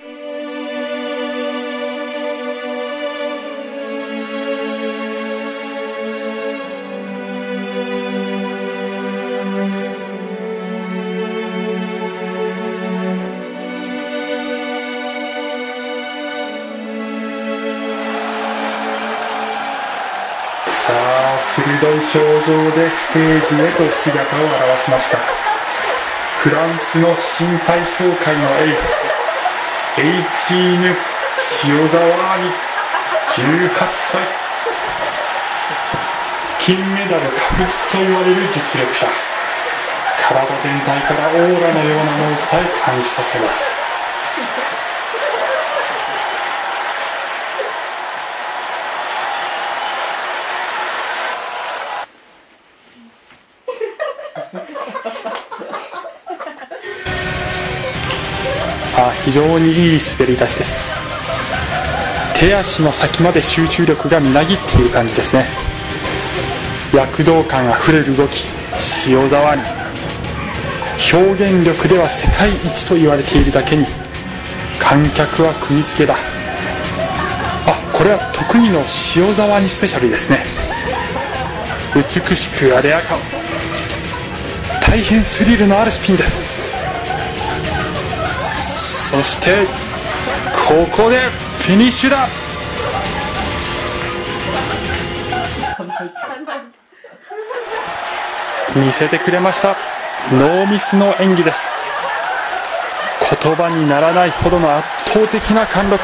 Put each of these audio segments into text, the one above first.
さあ鋭い表情でステージへと姿を現しました。フランスの新体操界のエース。エイチーヌ塩沢亜美18歳。金メダル確実と言われる実力者。体全体からオーラのようなものさえ感じさせます。非常にいい滑り出しです。手足の先まで集中力がみなぎっている感じですね。躍動感あふれる動き塩沢に。表現力では世界一と言われているだけに観客は食いつけだ。あこれは得意の塩沢にスペシャルですね。美しくあでやか大変スリルのあるスピンです。そしてここでフィニッシュだ。見せてくれました。ノーミスの演技です。言葉にならないほどの圧倒的な貫禄。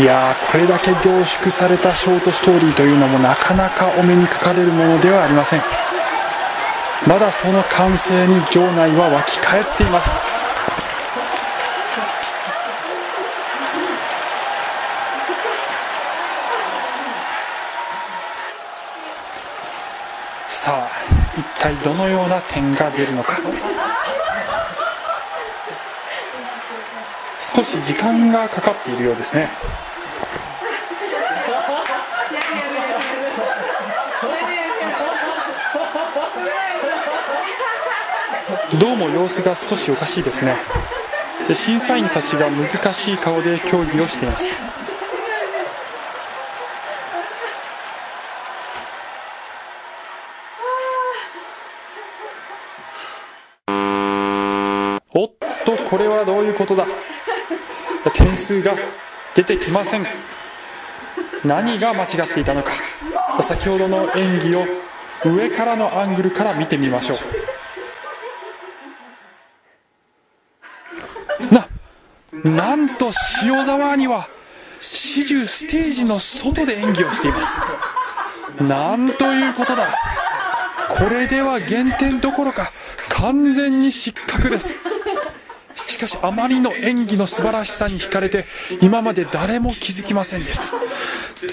いやーこれだけ凝縮されたショートストーリーというのもなかなかお目にかかれるものではありません。まだその歓声に場内は沸き返っています。さあ一体どのような点が出るのか。少し時間がかかっているようですね。どうも様子が少しおかしいですね。で審査員たちが難しい顔で協議をしています。おっとこれはどういうことだ。点数が出てきません。何が間違っていたのか。先ほどの演技を上からのアングルから見てみましょう。なんと塩沢には始終ステージの外で演技をしています。なんということだ。これでは減点どころか完全に失格です。しかしあまりの演技の素晴らしさに惹かれて今まで誰も気づきませんでした。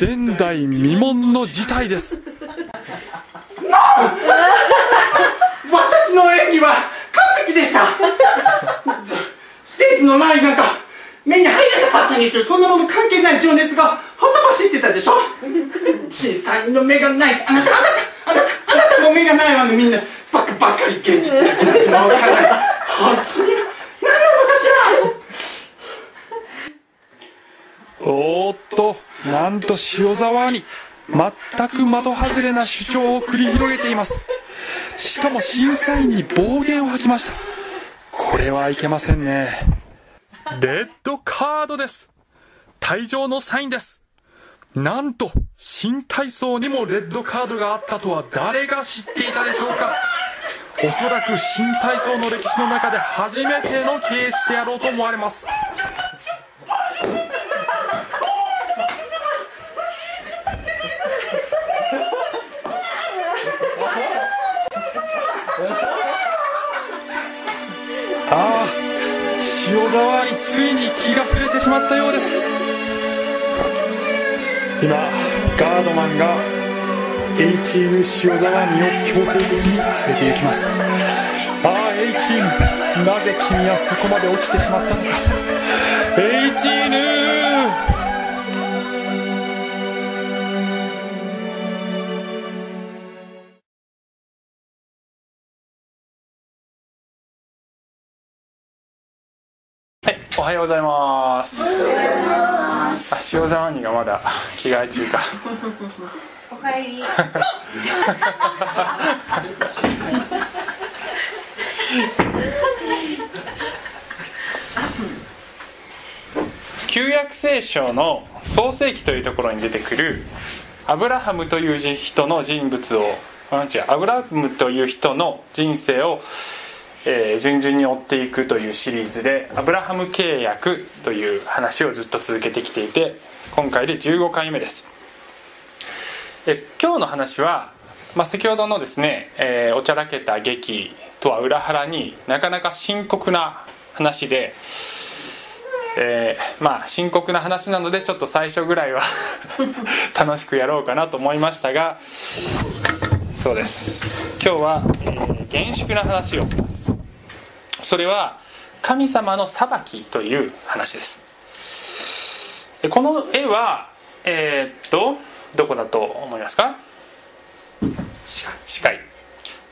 前代未聞の事態です。私の演技は完璧でした。ステージの前なんか目に入らなかったんですよそんなもの関係ない情熱がほとばしってたでしょ？審査員の目がない。あなたあなたあなたあなたも目がないわねみんな。バカばっかり現実的な自慢を考え本当に？何なのかしらおっとなんと塩沢に全く的外れな主張を繰り広げています。しかも審査員に暴言を吐きました。これはいけませんね。レッドカードです。退場のサインです。なんと新体操にもレッドカードがあったとは誰が知っていたでしょうか。おそらく新体操の歴史の中で初めてのケースであろうと思われます。ったようです。今ガードマンが HN 塩沢にを強制的に連れて行きます。ああ HN なぜ君はそこまで落ちてしまったのか。HN はようございます。あ塩沢兄がまだ着替え中か。おかえり。旧約聖書の創世記というところに出てくるアブラハムという人の人物をアブラハムという人の人生を、えー順々に追っていくというシリーズでアブラハム契約という話をずっと続けてきていて今回で15回目です。え今日の話は、まあ、先ほどのですね、えーおちゃらけた劇とは裏腹になかなか深刻な話で、えーまあ深刻な話なのでちょっと最初ぐらいは 楽しくやろうかなと思いましたがそうです。今日は、えー厳粛な話をします。それは神様の裁きという話です。でこの絵はえーっとどこだと思いますか？視界。視界。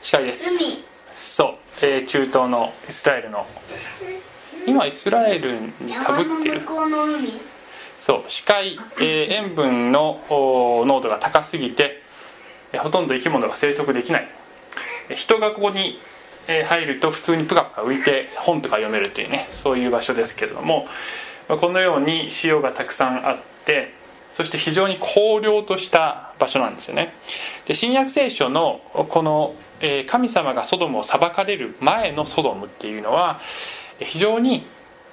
視界です。海。そう、えー中東のイスラエルの。今イスラエルにかぶってる。向こうの海。そう。視界、えー塩分のお濃度が高すぎて、えーほとんど生き物が生息できない。えー人がここに、え入ると普通にプカプカ浮いて本とか読めるっていうねそういう場所ですけれどもまこのように塩がたくさんあってそして非常に荒涼とした場所なんですよね。で新約聖書のこの、え神様がソドムを裁かれる前のソドムっていうのは非常に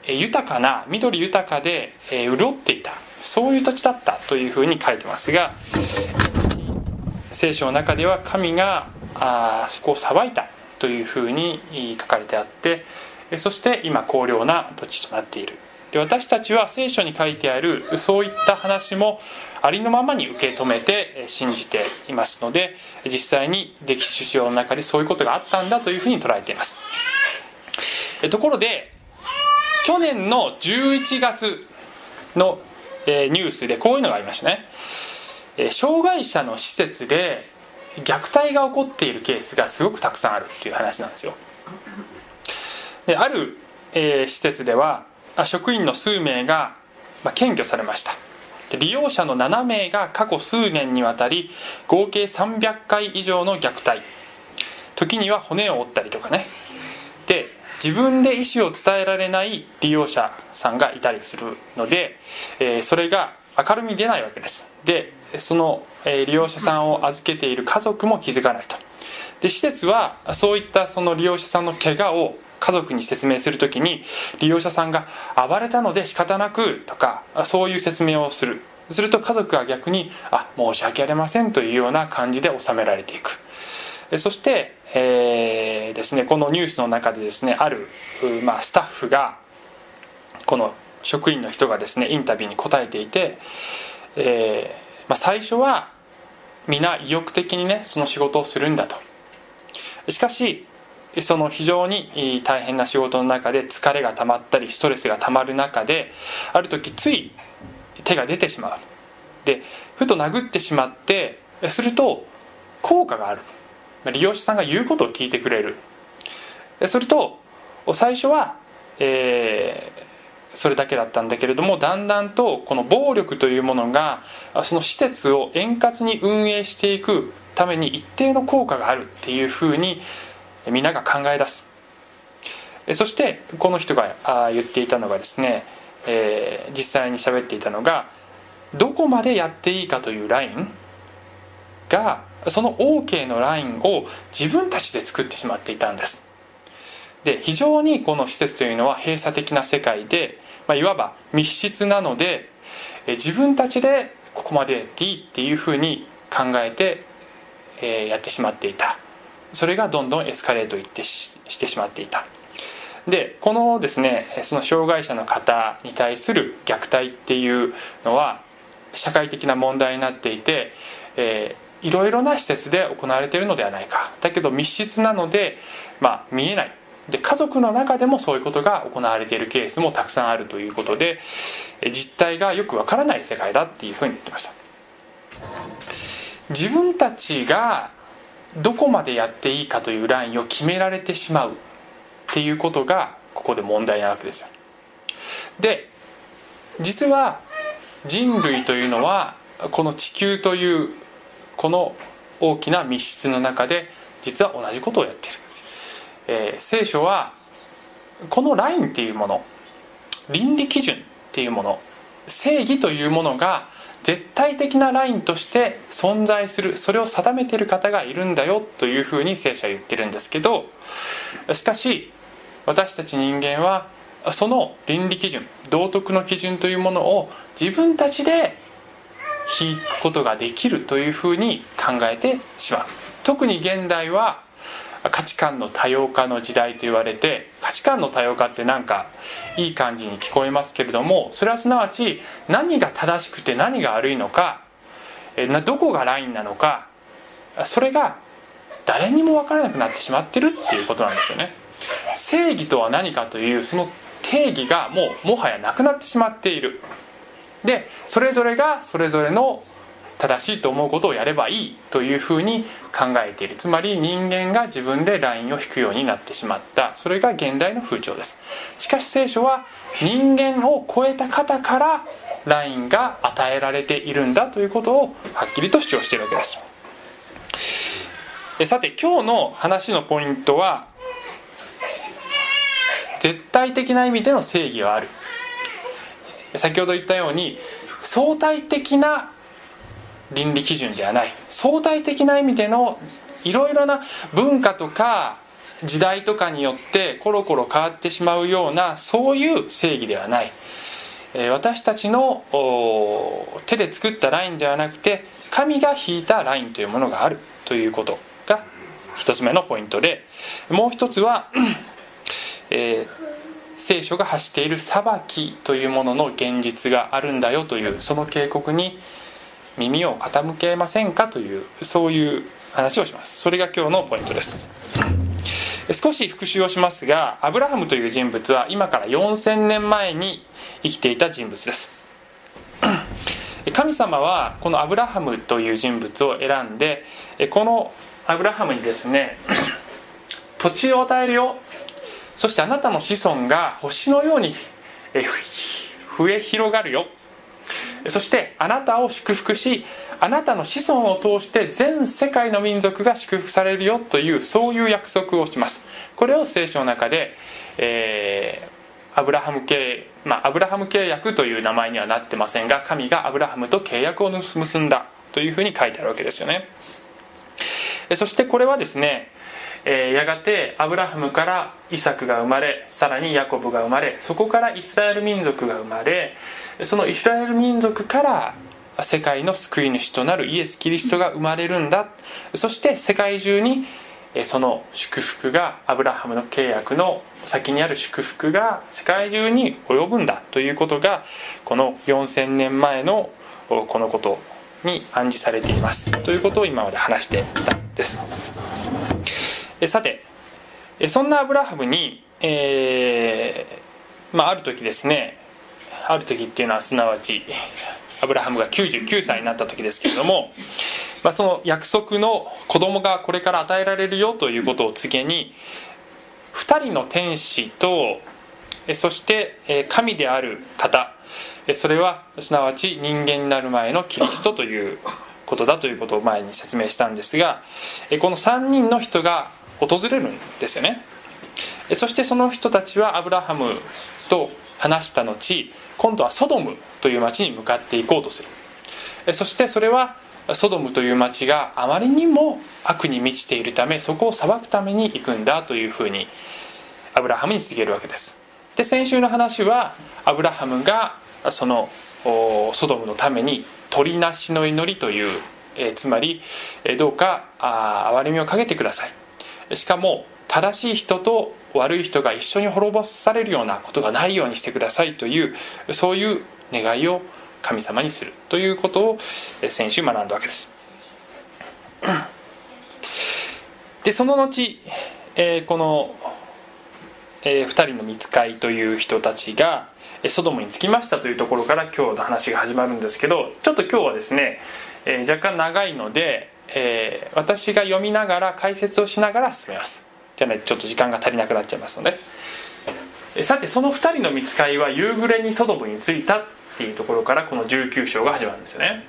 豊かな緑豊かで、え潤っていたそういう土地だったというふうに書いてますが聖書の中では神があそこを裁いた。というふうに書かれてあってそして今荒涼な土地となっている。で私たちは聖書に書いてあるそういった話もありのままに受け止めて信じていますので実際に歴史上の中でそういうことがあったんだというふうに捉えています。ところで去年の11月の、ニュースでこういうのがありましたね、障害者の施設で虐待が起こっているケースがすごくたくさんあるっていう話なんですよ。である、えー施設では職員の数名が、まあ、検挙されました。利用者の7名が過去数年にわたり合計300回以上の虐待。時には骨を折ったりとかね。で自分で意思を伝えられない利用者さんがいたりするので、えーそれが明るみに出ないわけです。でその、利用者さんを預けている家族も気づかないと。で施設はそういったその利用者さんの怪我を家族に説明するときに利用者さんが暴れたので仕方なくとかそういう説明をする。すると家族は逆にあ申し訳ありませんというような感じで収められていく。そして、えーですね、このニュースの中でですねある、まあ、スタッフがこの職員の人がですねインタビューに答えていて、えーまあ、最初は皆意欲的にねその仕事をするんだと。しかしその非常に大変な仕事の中で疲れが溜まったりストレスが溜まる中である時つい手が出てしまう。でふと殴ってしまってすると効果がある。利用者さんが言うことを聞いてくれる。すると最初は、えーそれだけだったんだけれどもだんだんとこの暴力というものがその施設を円滑に運営していくために一定の効果があるっていうふうに皆が考え出す。そしてこの人が言っていたのがですね、えー実際に喋っていたのがどこまでやっていいかというラインがその OK のラインを自分たちで作ってしまっていたんです。で非常にこの施設というのは閉鎖的な世界で、まあ、いわば密室なので自分たちでここまでやっていいっていうふうに考えて、えーやってしまっていた。それがどんどんエスカレートいってししてしまっていた。でこのですねその障害者の方に対する虐待っていうのは社会的な問題になっていて、えーいろいろな施設で行われているのではないか。だけど密室なので、まあ、見えない。で家族の中でもそういうことが行われているケースもたくさんあるということで実態がよくわからない世界だっていうふうに言ってました。自分たちがどこまでやっていいかというラインを決められてしまうっていうことがここで問題なわけですよ。で実は人類というのはこの地球というこの大きな密室の中で実は同じことをやってる、えー、聖書はこのラインっていうもの倫理基準っていうもの正義というものが絶対的なラインとして存在するそれを定めている方がいるんだよというふうに聖書は言ってるんですけどしかし私たち人間はその倫理基準道徳の基準というものを自分たちで引くことができるというふうに考えてしまう。特に現代は価値観の多様化の時代と言われて価値観の多様化ってなんかいい感じに聞こえますけれどもそれはすなわち何が正しくて何が悪いのかどこがラインなのかそれが誰にも分からなくなってしまってるっていうことなんですよね。正義とは何かというその定義がもうもはやなくなってしまっている。でそれぞれがそれぞれの正しいと思うことをやればいいというふうに考えている。つまり人間が自分でラインを引くようになってしまった。それが現代の風潮です。しかし聖書は人間を超えた方からラインが与えられているんだということをはっきりと主張しているわけです。さて今日の話のポイントは絶対的な意味での正義はある。先ほど言ったように相対的な倫理基準ではない。相対的な意味でのいろいろな文化とか時代とかによってコロコロ変わってしまうようなそういう正義ではない。私たちの手で作ったラインではなくて神が引いたラインというものがある。ということが一つ目のポイントでもう一つは、えー、聖書が発している裁きというものの現実があるんだよというその警告に耳を傾けませんかというそういう話をします。それが今日のポイントです。少し復習をしますがアブラハムという人物は今から4000年前に生きていた人物です。神様はこのアブラハムという人物を選んでこのアブラハムにですね土地を与えるよ。そしてあなたの子孫が星のように増え広がるよ。そしてあなたを祝福しあなたの子孫を通して全世界の民族が祝福されるよというそういう約束をします。これを聖書の中で、えー、アブラハム契まあアブラハム契約という名前にはなってませんが神がアブラハムと契約を結んだというふうに書いてあるわけですよね。そしてこれはですねえ、やがてアブラハムからイサクが生まれさらにヤコブが生まれそこからイスラエル民族が生まれそのイスラエル民族から世界の救い主となるイエス・キリストが生まれるんだ。そして世界中にその祝福がアブラハムの契約の先にある祝福が世界中に及ぶんだ。ということがこの4000年前のこのことに暗示されています。ということを今まで話してたんです。さてそんなアブラハムに、えーまあ、ある時ですねある時っていうのはすなわちアブラハムが99歳になった時ですけれども、まあ、その約束の子供がこれから与えられるよということを告げに2人の天使とそして神である方それはすなわち人間になる前のキリストということだということを前に説明したんですがこの3人の人が訪れるんですよね。そしてその人たちはアブラハムと話した後今度はソドムという町に向かっていこうとする。そしてそれはソドムという町があまりにも悪に満ちているためそこを裁くために行くんだというふうにアブラハムに告げるわけです。で先週の話はアブラハムがそのソドムのために鳥なしの祈りという、えつまり、えどうかあ憐れみをかけてください。しかも正しい人と悪い人が一緒に滅ぼされるようなことがないようにしてくださいというそういう願いを神様にする。ということを先週学んだわけです。でその後、えー、この、えー、2人の見つかいという人たちがソドムに着きましたというところから今日の話が始まるんですけどちょっと今日はですね、えー、若干長いので、え、私が読みながら解説をしながら進めます。じゃないとちょっと時間が足りなくなっちゃいますのでさてその2人の見つかりは夕暮れにソドムに着いたっていうところからこの19章が始まるんですよね。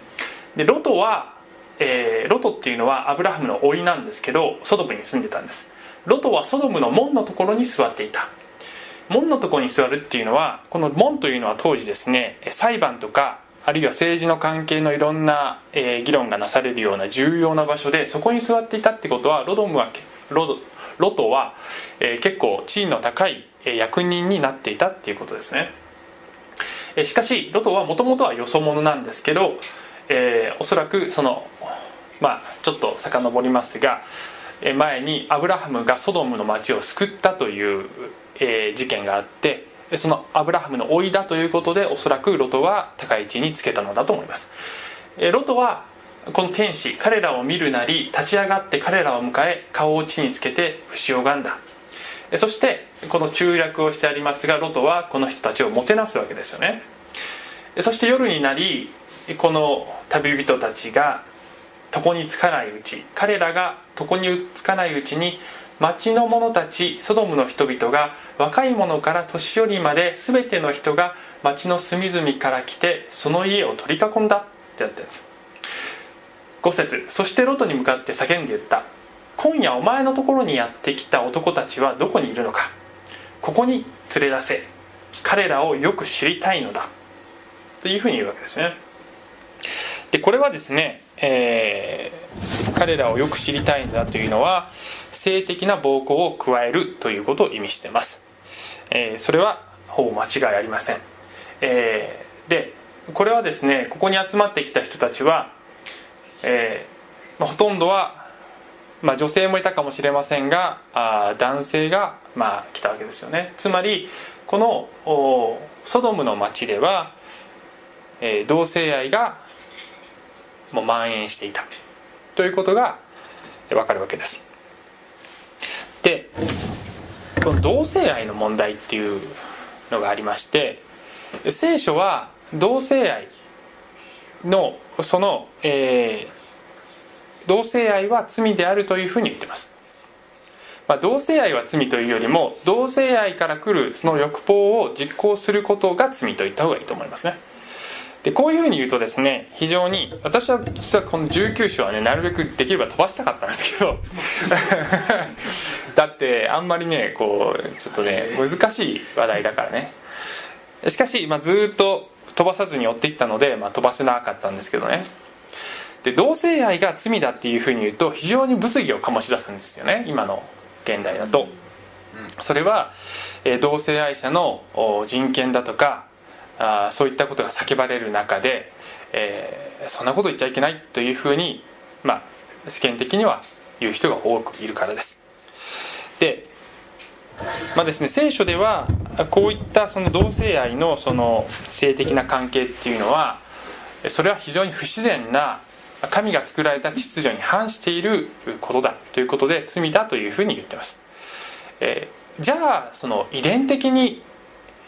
でロトは、えー、ロトっていうのはアブラハムの甥なんですけどソドムに住んでたんです。ロトはソドムの門のところに座っていた。門のところに座るっていうのはこの門というのは当時ですね裁判とかあるいは政治の関係のいろんな、えー、議論がなされるような重要な場所でそこに座っていたってことはロドムはロドロトは、えー、結構地位の高い役人になっていたっていうことですね。えしかしロトはもともとはよそ者なんですけど、えー、おそらくそのまあちょっと遡りますが前にアブラハムがソドムの町を救ったという、えー、事件があってそのアブラハムの甥いだということでおそらくロトは高い位置につけたのだと思います。ロトはこの天使彼らを見るなり立ち上がって彼らを迎え顔を地につけて不死拝んだ。そしてこの中略をしてありますがロトはこの人たちをもてなすわけですよね。そして夜になりこの旅人たちが床につかないうち彼らが床につかないうちに町の者たちソドムの人々が若い者から年寄りまで全ての人が町の隅々から来てその家を取り囲んだってやってるんです。5節そしてロトに向かって叫んで言った。今夜お前のところにやってきた男たちはどこにいるのか。ここに連れ出せ。彼らをよく知りたいのだ。というふうに言うわけですね。でこれはですね、えー、彼らをよく知りたいんだというのは性的な暴行を加えるということを意味してます、えー、それはほぼ間違いありません、えー、でこれはですねここに集まってきた人たちは、えーまあ、ほとんどはまあ、女性もいたかもしれませんがあ男性が、まあ、来たわけですよね。つまりこのソドムの町では、えー、同性愛がもう蔓延していた。ということがわかるわけです。でこの同性愛の問題っていうのがありまして聖書は同性愛のその、えー、同性愛は罪であるというふうに言ってます、まあ、同性愛は罪というよりも同性愛から来るその欲望を実行することが罪と言った方がいいと思いますね。でこういうふうに言うとですね非常に私は実はこの19章はねなるべくできれば飛ばしたかったんですけど。だってあんまりねこうちょっとね難しい話題だからね。しかし、まあ、ずっと飛ばさずに追っていったので、まあ、飛ばせなかったんですけどね。で同性愛が罪だっていうふうに言うと非常に物議を醸し出すんですよね。今の現代だと。それは、えー、同性愛者の人権だとかあそういったことが叫ばれる中で、えー、そんなこと言っちゃいけないというふうに、まあ、世間的には言う人が多くいるからです。でまあですね聖書ではこういったその同性愛のその性的な関係っていうのはそれは非常に不自然な神が作られた秩序に反していることだということで罪だというふうに言ってます、えー、じゃあその遺伝的に、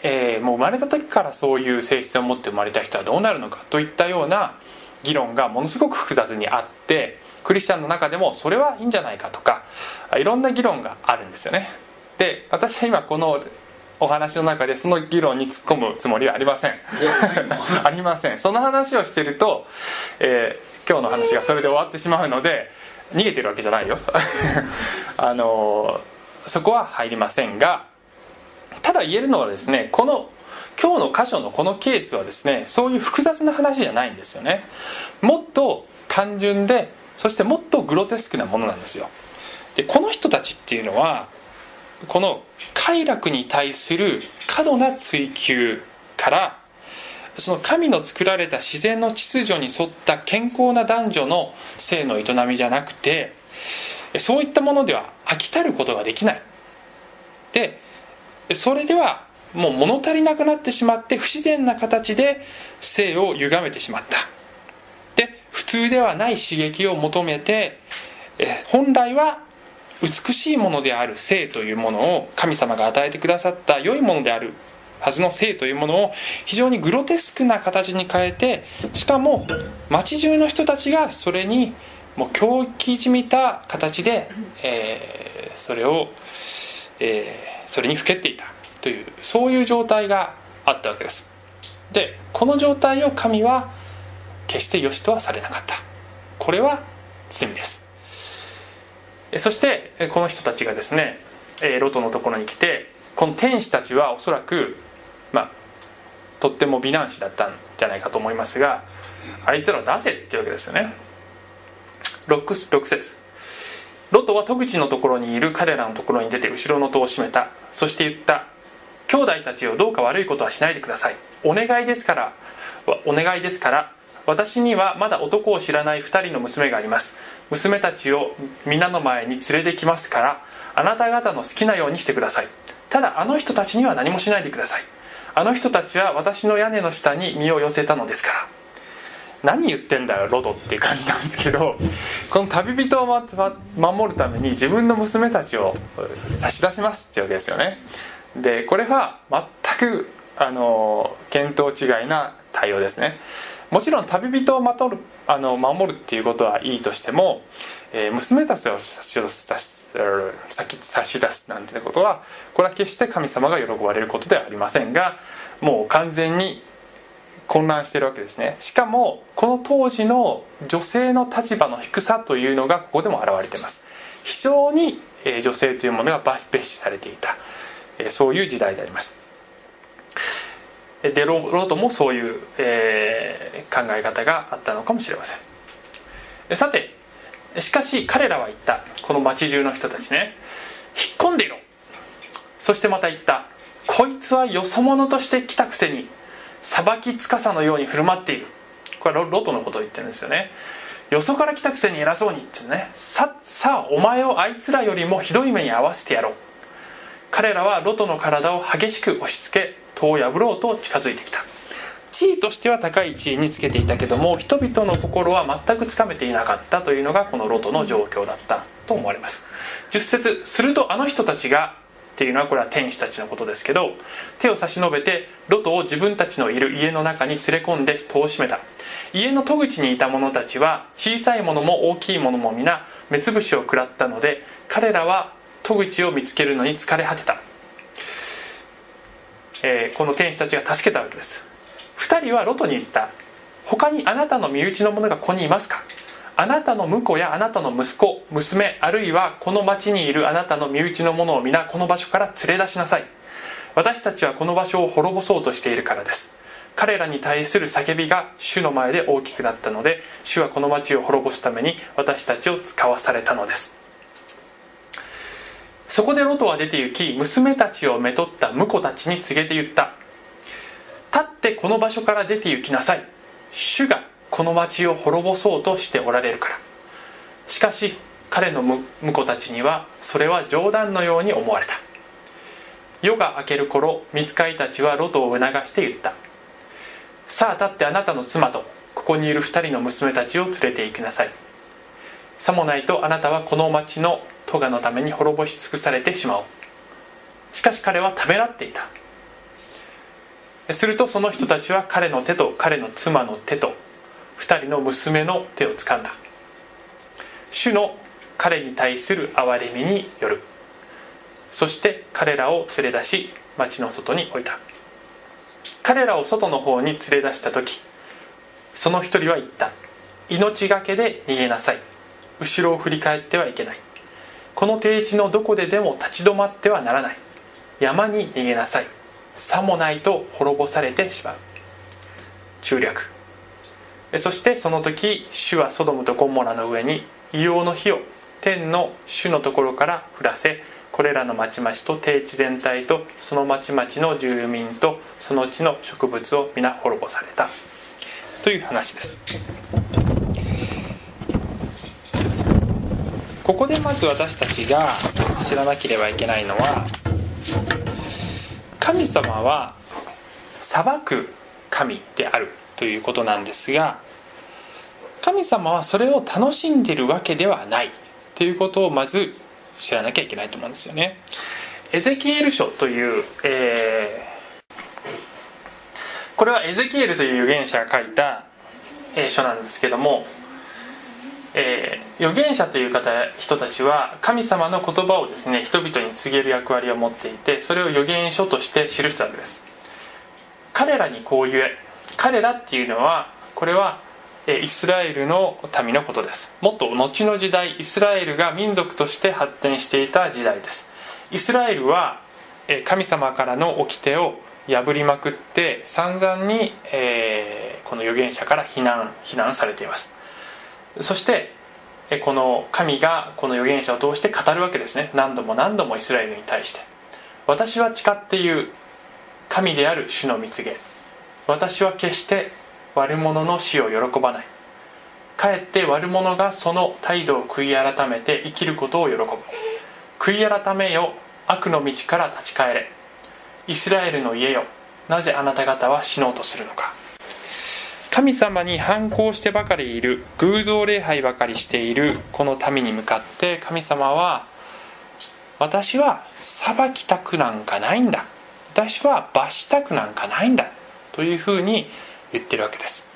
えー、もう生まれた時からそういう性質を持って生まれた人はどうなるのかといったような議論がものすごく複雑にあってクリスチャンの中でもそれはいいんじゃないかとかいろんな議論があるんですよね。で私は今このお話の中でその議論に突っ込むつもりはありません。ありません。その話をしてると、えー、今日の話がそれで終わってしまうので逃げてるわけじゃないよ。あのそこは入りませんがただ言えるのはですねこの今日の箇所のこのケースはですねそういう複雑な話じゃないんですよね。もっと単純でそしてもっとグロテスクなものなんですよ。でこの人たちっていうのはこの快楽に対する過度な追求からその神の作られた自然の秩序に沿った健康な男女の性の営みじゃなくてそういったものでは飽きたることができない。でそれではもう物足りなくなってしまって不自然な形で性を歪めてしまった。で普通ではない刺激を求めて本来は美しいものである性というものを神様が与えてくださった良いものであるはずの性というものを非常にグロテスクな形に変えてしかも町中の人たちがそれにもう狂気じみた形で、えー、それを、えー、それにふけっていたというそういう状態があったわけです。でこの状態を神は決して良しとはされなかった。これは罪です。そしてこの人たちがですねロトのところに来てこの天使たちはおそらくまあとっても美男子だったんじゃないかと思いますがあいつら出せっていうわけですよね。6, 6節。ロトは戸口のところにいる彼らのところに出て後ろの戸を閉めた。そして言った。兄弟たちをどうか悪いことはしないでください。お願いですからお願いですから私にはまだ男を知らない2人の娘があります。娘たちを皆の前に連れてきますからあなた方の好きなようにしてください。ただあの人たちには何もしないでください。あの人たちは私の屋根の下に身を寄せたのですから。何言ってんだよロトっていう感じなんですけどこの旅人を守るために自分の娘たちを差し出しますっていうわけですよね。でこれは全くあの見当違いな対応ですね。もちろん旅人を守るあの守るっていうことはいいとしても、えー、娘たちを差し出す差し出すなんてことはこれは決して神様が喜ばれることではありませんがもう完全に混乱してるわけですね。しかもこの当時の女性の立場の低さというのがここでも現れています。非常にえ女性というものが蔑視されていた。えそういう時代であります。でロートもそういう、えー、考え方があったのかもしれません。さてしかし彼らは言ったこの町中の人たちね。引っ込んでいろ。そしてまた言ったこいつはよそ者として来たくせに裁きつかさのように振る舞っている。これはロトのことを言ってるんですよね。よそから来たくせに偉そうにってね。ささあお前をあいつらよりもひどい目に遭わせてやろう。彼らはロトの体を激しく押し付け戸を破ろうと近づいてきた。地位としては高い地位につけていたけども人々の心は全くつかめていなかったというのがこのロトの状況だったと思われます。10節するとあの人たちがっていうのはこれは天使たちのことですけど手を差し伸べてロトを自分たちのいる家の中に連れ込んで戸を閉めた。家の戸口にいた者たちは小さいものも大きいものも皆目つぶしを食らったので彼らは戸口を見つけるのに疲れ果てた、えー、この天使たちが助けたわけです。2人はロトに言った。他にあなたの身内の者がここにいますか？あなたの婿やあなたの息子娘あるいはこの町にいるあなたの身内の者を皆この場所から連れ出しなさい。私たちはこの場所を滅ぼそうとしているからです。彼らに対する叫びが主の前で大きくなったので主はこの町を滅ぼすために私たちを使わされたのです。そこでロトは出て行き娘たちをめとった婿たちに告げて言った。立ってこの場所から出て行きなさい。主がこの町を滅ぼそうとしておられるから。しかし彼の婿たちにはそれは冗談のように思われた。夜が明ける頃見つかいたちはロトを促して言った。さあ立ってあなたの妻とここにいる2人の娘たちを連れて行きなさい。さもないとあなたはこの町の咎のために滅ぼし尽くされてしまおう。しかし彼はためらっていた。するとその人たちは彼の手と彼の妻の手と2人の娘の手を掴んだ。主の彼に対する憐れみによる。そして彼らを連れ出し町の外に置いた。彼らを外の方に連れ出した時その一人は言った。命がけで逃げなさい。後ろを振り返ってはいけない。この低地のどこででも立ち止まってはならない。山に逃げなさい。さもないと滅ぼされてしまう。中略。そしてその時主はソドムとゴモラの上に硫黄の火を天の主のところから降らせこれらの町々と低地全体とその町々の住民とその地の植物を皆滅ぼされた。という話です。ここでまず私たちが知らなければいけないのは神様は裁く神であるということなんですが神様はそれを楽しんでるわけではないということをまず知らなきゃいけないと思うんですよね。エゼキエル書という、えー、これはエゼキエルという預言者が書いた、え、書なんですけどもえー、預言者という方人たちは神様の言葉をですね人々に告げる役割を持っていてそれを預言書として記したわけです。彼らにこう言え。彼らっていうのはこれはイスラエルの民のことです。もっと後の時代イスラエルが民族として発展していた時代です。イスラエルは神様からの掟を破りまくって散々に、えー、この預言者から非難非難されています。そしてこの神がこの預言者を通して語るわけですね。何度も何度もイスラエルに対して。私は誓って言う神である主の蜜げ。私は決して悪者の死を喜ばない。かえって悪者がその態度を悔い改めて生きることを喜ぶ。悔い改めよ悪の道から立ち返れ。イスラエルの家よ。なぜあなた方は死のうとするのか。神様に反抗してばかりいる偶像礼拝ばかりしているこの民に向かって神様は私は裁きたくなんかないんだ。私は罰したくなんかないんだ。というふうに言ってるわけです。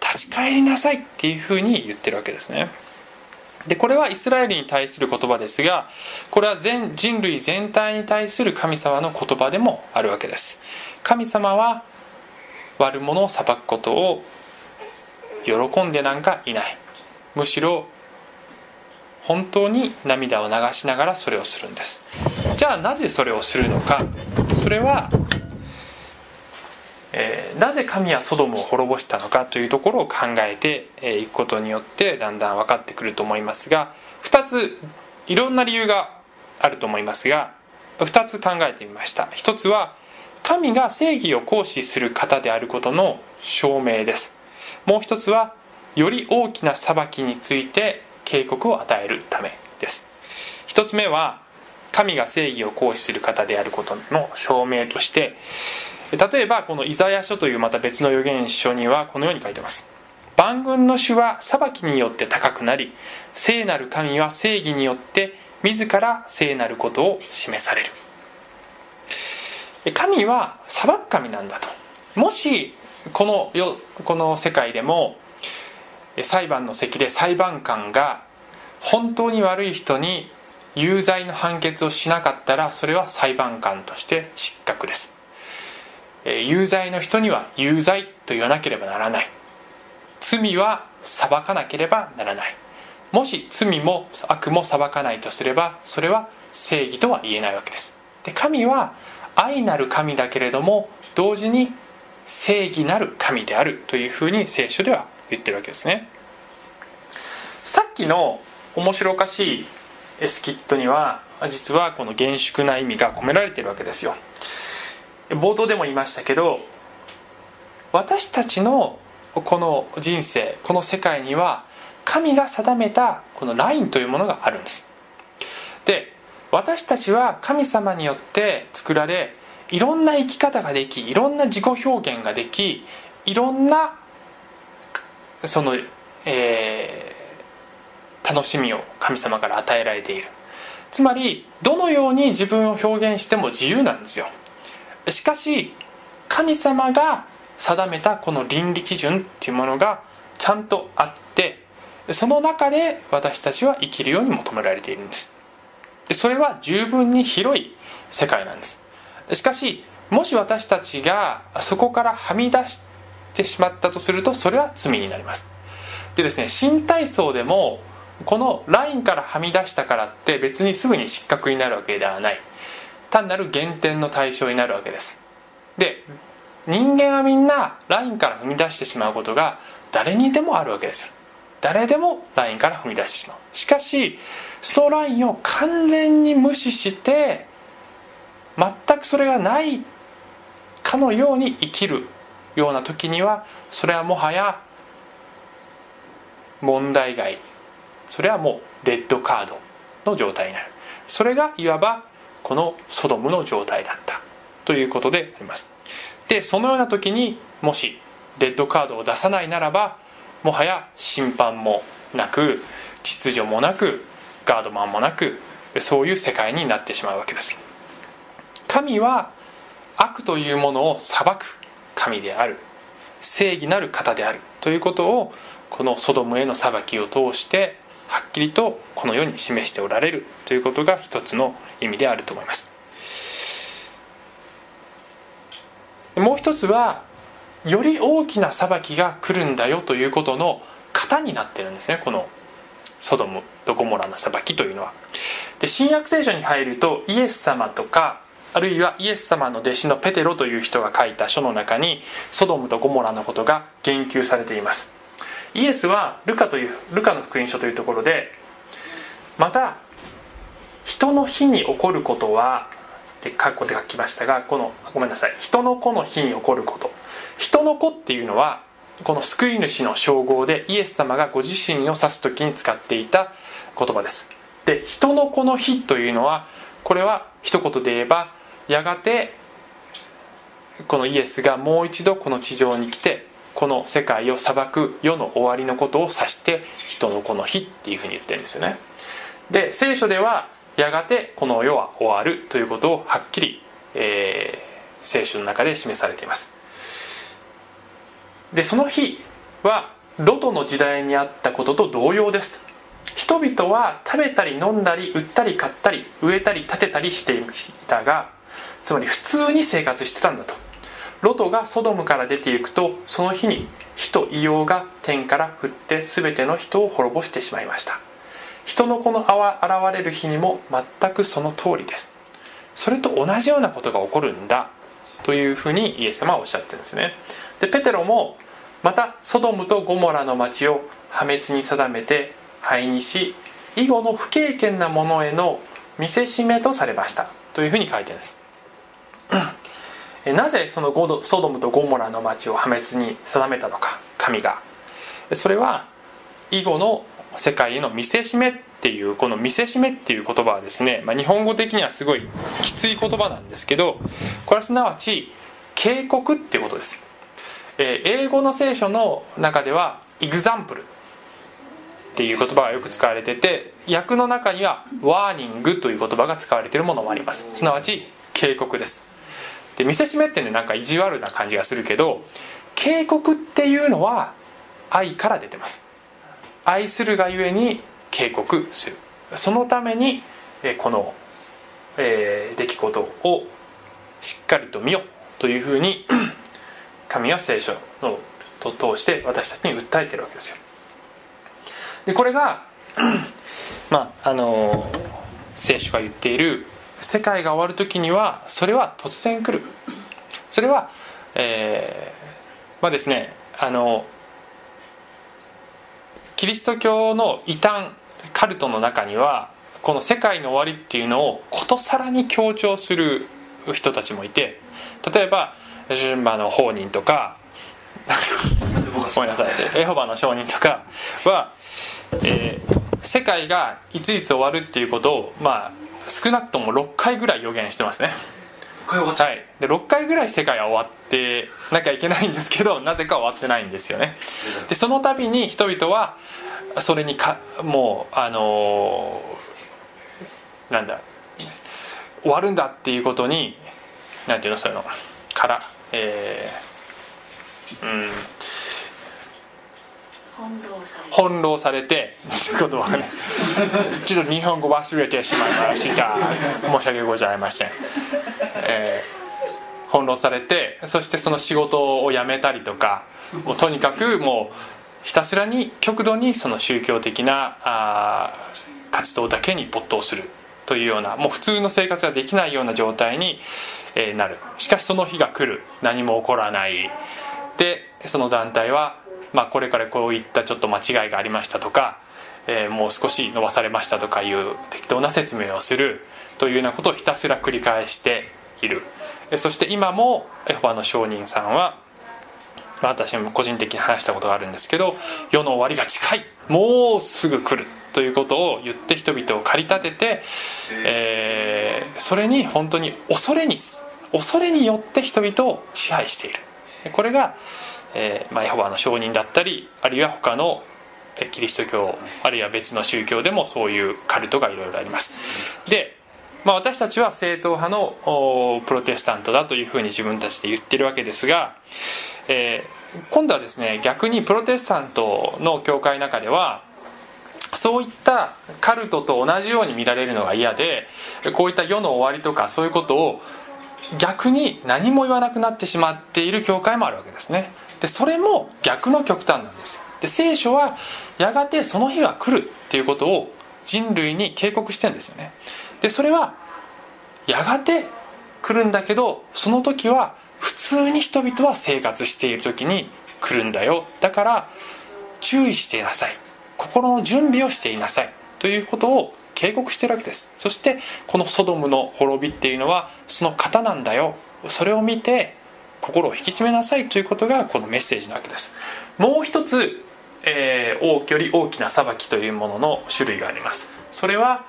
立ち返りなさいっていうふうに言ってるわけですね。でこれはイスラエルに対する言葉ですがこれは全人類全体に対する神様の言葉でもあるわけです。神様は悪者を裁くことを喜んでなんかいない。むしろ本当に涙を流しながらそれをするんです。じゃあなぜそれをするのか。それはえー、なぜ神はソドムを滅ぼしたのかというところを考えていくことによってだんだん分かってくると思いますが2ついろんな理由があると思いますが2つ考えてみました。1つは神が正義を行使する方であることの証明です。もう1つはより大きな裁きについて警告を与えるためです。1つ目は神が正義を行使する方であることの証明として例えばこのイザヤ書というまた別の預言書にはこのように書いてます。万軍の主は裁きによって高くなり聖なる神は正義によって自ら聖なることを示される。神は裁く神なんだと。もしこのよこの世界でも裁判の席で裁判官が本当に悪い人に有罪の判決をしなかったらそれは裁判官として失格です。有罪の人には有罪と言わなければならない。罪は裁かなければならない。もし罪も悪も裁かないとすればそれは正義とは言えないわけです。で神は愛なる神だけれども同時に正義なる神であるというふうに聖書では言ってるわけですね。さっきの面白おかしいエスキットには実はこの厳粛な意味が込められてるわけですよ。冒頭でも言いましたけど私たちのこの人生この世界には神が定めたこのラインというものがあるんです。で私たちは神様によって作られいろんな生き方ができいろんな自己表現ができいろんなその、えー、楽しみを神様から与えられている。つまりどのように自分を表現しても自由なんですよ。しかし神様が定めたこの倫理基準っていうものがちゃんとあってその中で私たちは生きるように求められているんです。でそれは十分に広い世界なんです。しかしもし私たちがそこからはみ出してしまったとするとそれは罪になります。でですね新体操でもこのラインからはみ出したからって別にすぐに失格になるわけではない。単なる減点の対象になるわけです。で人間はみんなラインから踏み出してしまうことが誰にでもあるわけですよ。誰でもラインから踏み出してしまう。しかしそのラインを完全に無視して全くそれがないかのように生きるような時にはそれはもはや問題外それはもうレッドカードの状態になるそれがいわばこのソドムの状態だったということでありますでそのような時にもしレッドカードを出さないならばもはや審判もなく秩序もなくガードマンもなくそういう世界になってしまうわけです。神は悪というものを裁く神である。正義なる方である。ということをこのソドムへの裁きを通してはっきりとこの世に示しておられる。ということが一つの意味であると思います。もう一つはより大きな裁きが来るんだよということの型になってるんですねこのソドムとゴモラの裁きというのは。で新約聖書に入るとイエス様とかあるいはイエス様の弟子のペテロという人が書いた書の中にソドムとゴモラのことが言及されています。イエスはルカというルカの福音書というところでまた人の日に起こることはって括弧で書きましたがこのごめんなさい。人の子の日に起こること。人の子っていうのはこの救い主の称号でイエス様がご自身を指す時に使っていた言葉です。で人の子の日というのはこれは一言で言えばやがてこのイエスがもう一度この地上に来てこの世界を裁く世の終わりのことを指して人の子の日っていうふうに言ってるんですよね。で聖書ではやがてこの世は終わるということをはっきり、えー、聖書の中で示されています。でその日はロトの時代にあったことと同様です。人々は食べたり飲んだり売ったり買ったり植えたり建てたりしていたがつまり普通に生活してたんだと。ロトがソドムから出ていくとその日に火と硫黄が天から降って全ての人を滅ぼしてしまいました。人の子の現れる日にも全くその通りです。それと同じようなことが起こるんだというふうにイエス様はおっしゃってるんですね。でペテロもまたソドムとゴモラの町を破滅に定めて灰にし以後の不経験なものへの見せしめとされました。というふうに書いてるんです。なぜそのソドムとゴモラの町を破滅に定めたのか神が。それは以後の世界への見せしめっていうこの見せしめっていう言葉はですね、まあ、日本語的にはすごいきつい言葉なんですけどこれはすなわち警告っていうことです、え、英語の聖書の中では「エグザンプル」っていう言葉がよく使われてて訳の中には「ワーニング」という言葉が使われているものもあります。すなわち警告です。で見せしめってねなんか意地悪な感じがするけど警告っていうのは愛から出てます。愛するがゆえに警告する。そのためにこの、えー、出来事をしっかりと見よというふうに神は聖書のと通して私たちに訴えてるわけですよ。でこれが まああの聖書が言っている世界が終わる時にはそれは突然来る。それはえー、まあですねあのキリスト教の異端カルトの中にはこの世界の終わりっていうのをことさらに強調する人たちもいて例えば順番の放任とかごめんなさい。エホバの証人とかは、えー、世界がいついつ終わるっていうことをまあ少なくとも6回ぐらい予言してますね。はい、で6回ぐらい世界は終わってなきゃいけないんですけどなぜか終わってないんですよね。でその度に人々はそれにかもうあのー、なんだ終わるんだっていうことになんていうのそういうのからえー、うん。翻弄されて言葉ね ちょっと日本語忘れてしまいました。申し訳ございません、えー、翻弄されてそしてその仕事を辞めたりとかもうとにかくもうひたすらに極度にその宗教的なあ活動だけに没頭するというようなもう普通の生活ができないような状態に、えー、なる。しかしその日が来る。何も起こらない。でその団体はまあ、これからこういったちょっと間違いがありましたとか、えー、もう少し伸ばされましたとかいう適当な説明をする。というようなことをひたすら繰り返している。そして今もエホバの証人さんは、まあ、私も個人的に話したことがあるんですけど世の終わりが近い。もうすぐ来る。ということを言って人々を駆り立てて、えー、それに本当に恐れに恐れによって人々を支配している。これがえーまあ、エホバの証人だったりあるいは他のキリスト教あるいは別の宗教でもそういうカルトがいろいろあります。で、まあ、私たちは正統派のプロテスタントだというふうに自分たちで言ってるわけですが、えー、今度はですね逆にプロテスタントの教会の中ではそういったカルトと同じように見られるのが嫌でこういった世の終わりとかそういうことを逆に何も言わなくなってしまっている教会もあるわけですね。でそれも逆の極端なんです。で聖書はやがてその日は来るっていうことを人類に警告してんですよね。でそれはやがて来るんだけどその時は普通に人々は生活している時に来るんだよ。だから注意していなさい。心の準備をしていなさいということを警告してるわけです。そしてこのソドムの滅びっていうのはその型なんだよ。それを見て心を引き締めなさいということがこのメッセージなわけです。もう一つ、えー、より大きな裁きというものの種類があります。それは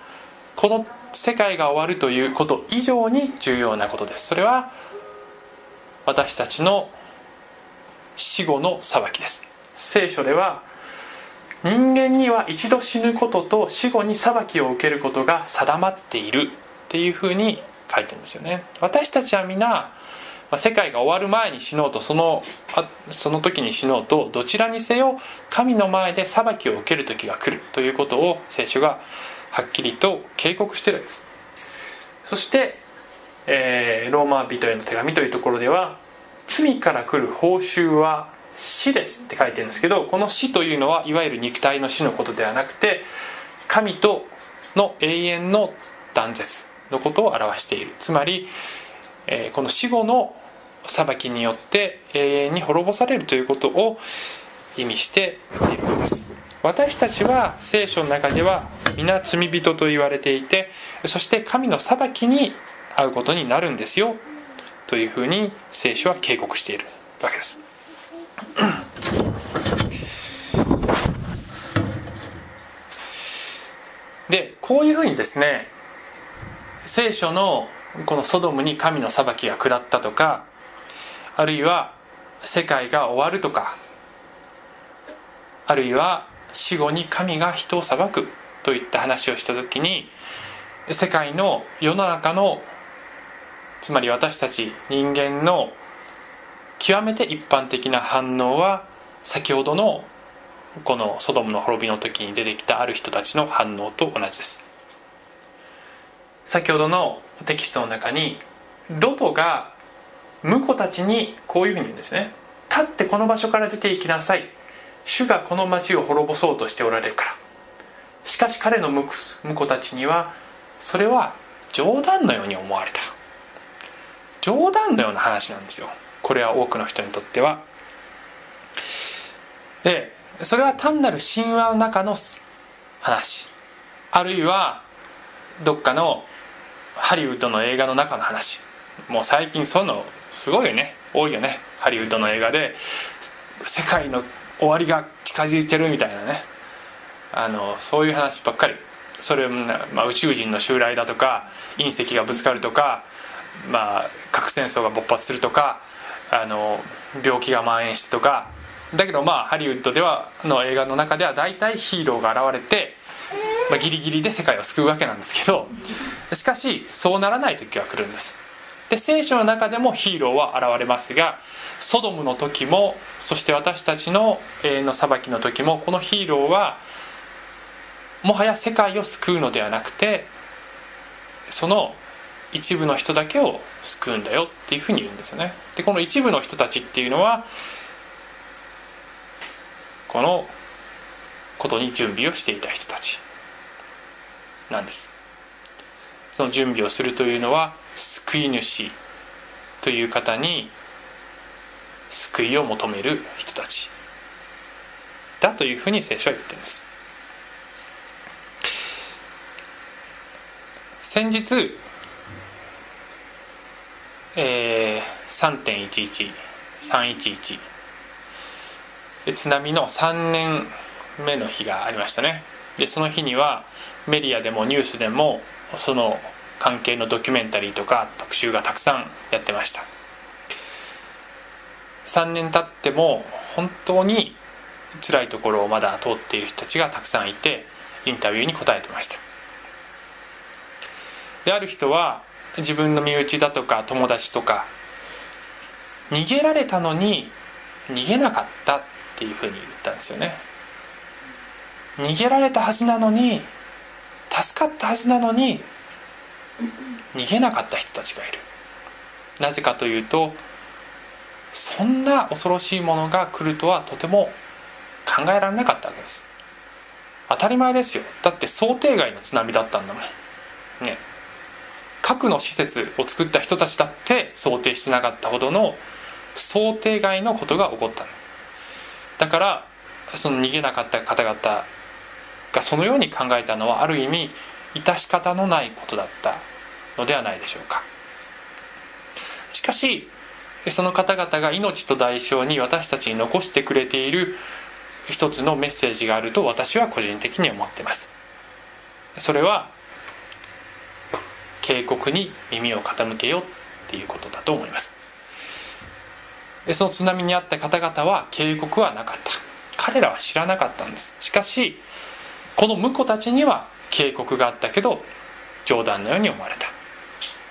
この世界が終わるということ以上に重要なことです。それは私たちの死後の裁きです。聖書では人間には一度死ぬことと死後に裁きを受けることが定まっているっていうふうに書いてるんですよね。私たちは皆世界が終わる前に死のうとそのあその時に死のうとどちらにせよ神の前で裁きを受ける時が来るということを聖書がはっきりと警告してるんです。そして、えー、ローマ人への手紙というところでは罪から来る報酬は死ですって書いてるんですけどこの死というのはいわゆる肉体の死のことではなくて神との永遠の断絶のことを表している。つまり、えー、この死後の裁きによって永遠に滅ぼされるということを意味しているのです。私たちは聖書の中では皆罪人と言われていてそして神の裁きに遭うことになるんですよというふうに聖書は警告しているわけです。でこういうふうにですね聖書のこのソドムに神の裁きが下ったとかあるいは世界が終わるとかあるいは死後に神が人を裁くといった話をした時に世界の世の中のつまり私たち人間の極めて一般的な反応は先ほどのこのソドムの滅びの時に出てきたある人たちの反応と同じです。先ほどのテキストの中にロトが婿たちにこういうふうに言うんですね。立ってこの場所から出て行きなさい。主がこの町を滅ぼそうとしておられるから。しかし彼の婿たちにはそれは冗談のように思われた。冗談のような話なんですよ。これは多くの人にとっては。でそれは単なる神話の中の話。あるいはどっかのハリウッドの映画の中の話。もう最近そういうのすごいよね。多いよね。ハリウッドの映画で世界の終わりが近づいてるみたいなね。あのそういう話ばっかり。それ、まあ、宇宙人の襲来だとか隕石がぶつかるとか、まあ、核戦争が勃発するとかあの病気が蔓延してとかだけどまあハリウッドではの映画の中では大体ヒーローが現れて、まあ、ギリギリで世界を救うわけなんですけどしかしそうならない時は来るんです。で聖書の中でもヒーローは現れますがソドムの時もそして私たちの永遠の裁きの時もこのヒーローはもはや世界を救うのではなくてその一部の人だけを救うんだよっていうふうに言うんですよね。でこの一部の人たちっていうのはこのことに準備をしていた人たちなんです。その準備をするというのは救い主という方に救いを求める人たちだというふうに聖書は言ってるんです。先日、えー、3.11311津波の3年目の日がありましたね。でその日にはメディアでもニュースでもその関係のドキュメンタリーとか特集がたくさんやってました。3年経っても本当に辛いところをまだ通っている人たちがたくさんいてインタビューに答えてました。である人は自分の身内だとか友達とか逃げられたのに逃げなかったっていうふうに言ったんですよね。逃げられたはずなのに助かったはずなのに逃げなかった人たちがいる。なぜかというとそんな恐ろしいものが来るとはとても考えられなかったわけです。当たり前ですよ。だって想定外の津波だったんだもん。ね。核の施設を作った人たちだって想定してなかったほどの想定外のことが起こっただからその逃げなかった方々がそのように考えたのはある意味致し方のないことだったのではないでしょうか。しかしその方々が命と代償に私たちに残してくれている一つのメッセージがあると私は個人的に思っています。それは警告に耳を傾けようっていうことだと思います。でその津波にあった方々は警告はなかった。彼らは知らなかったんです。しかしこの婿たちには警告があったけど冗談のように思われ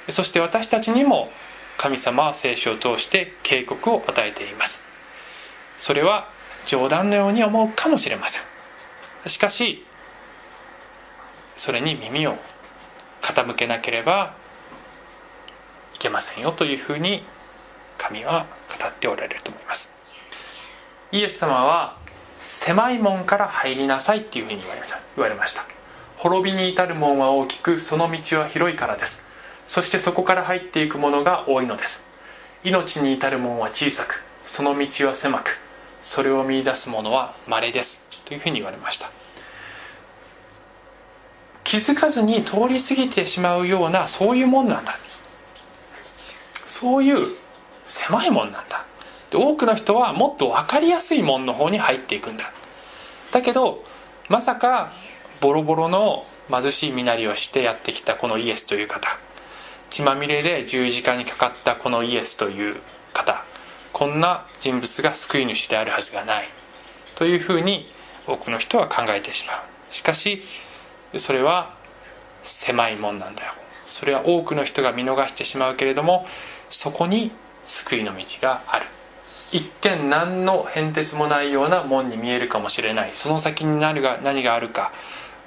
た。そして私たちにも神様は聖書を通して警告を与えています。それは冗談のように思うかもしれません。しかしそれに耳を傾けなければいけませんよというふうに神は語っておられると思います。イエス様は狭い門から入りなさいっていうふうに言われました。言われました。滅びに至る門は大きくその道は広いからです。そしてそこから入っていくものが多いのです。命に至る門は小さくその道は狭くそれを見いだす者は稀です。というふうに言われました。気づかずに通り過ぎてしまうようなそういうもんなんだ。そういう狭いもんなんだ。で多くの人はもっと分かりやすいもんの方に入っていくんだ。だけどまさかボロボロの貧しい身なりをしてやってきたこのイエスという方。血まみれで十字架にかかったこのイエスという方。こんな人物が救い主であるはずがない。というふうに多くの人は考えてしまう。しかしそれは狭いもんなんだよ。それは多くの人が見逃してしまうけれどもそこに救いの道がある。一見何の変哲もないような門に見えるかもしれない。その先に何が何があるか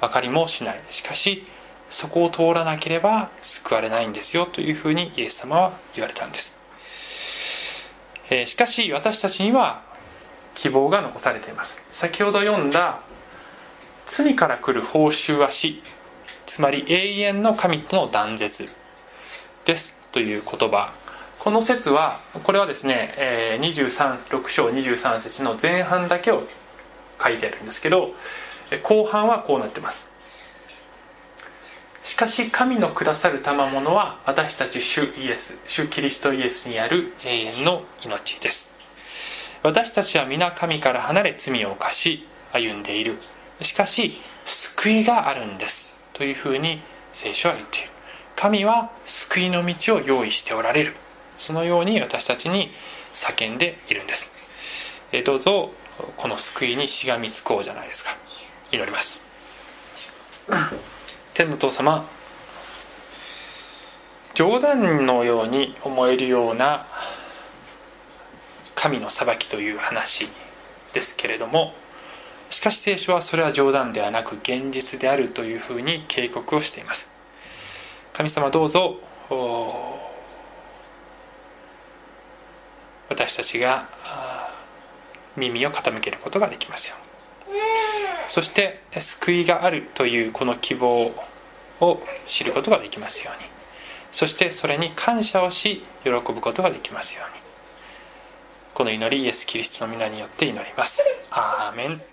分かりもしない。しかしそこを通らなければ救われないんですよ。というふうにイエス様は言われたんです、えー、しかし私たちには希望が残されています。先ほど読んだ罪から来る報酬は死。つまり永遠の神との断絶。ですという言葉。この説はこれはですね、えー、6章23節の前半だけを書いてあるんですけど後半はこうなってます。しかし神のくださる賜物は私たち主イエス主キリストイエスにある永遠の命です。私たちは皆神から離れ罪を犯し歩んでいる。しかし救いがあるんですというふうに聖書は言っている。神は救いの道を用意しておられる。そのように私たちに叫んでいるんです。どうぞこの救いにしがみつこうじゃないですか。祈ります。天の父様冗談のように思えるような神の裁きという話ですけれどもしかし聖書はそれは冗談ではなく現実であるというふうに警告をしています。神様どうぞ私たちが耳を傾けることができますよそして救いがあるというこの希望を知ることができますように。そしてそれに感謝をし喜ぶことができますように。この祈りイエス・キリストの皆によって祈ります。アーメン。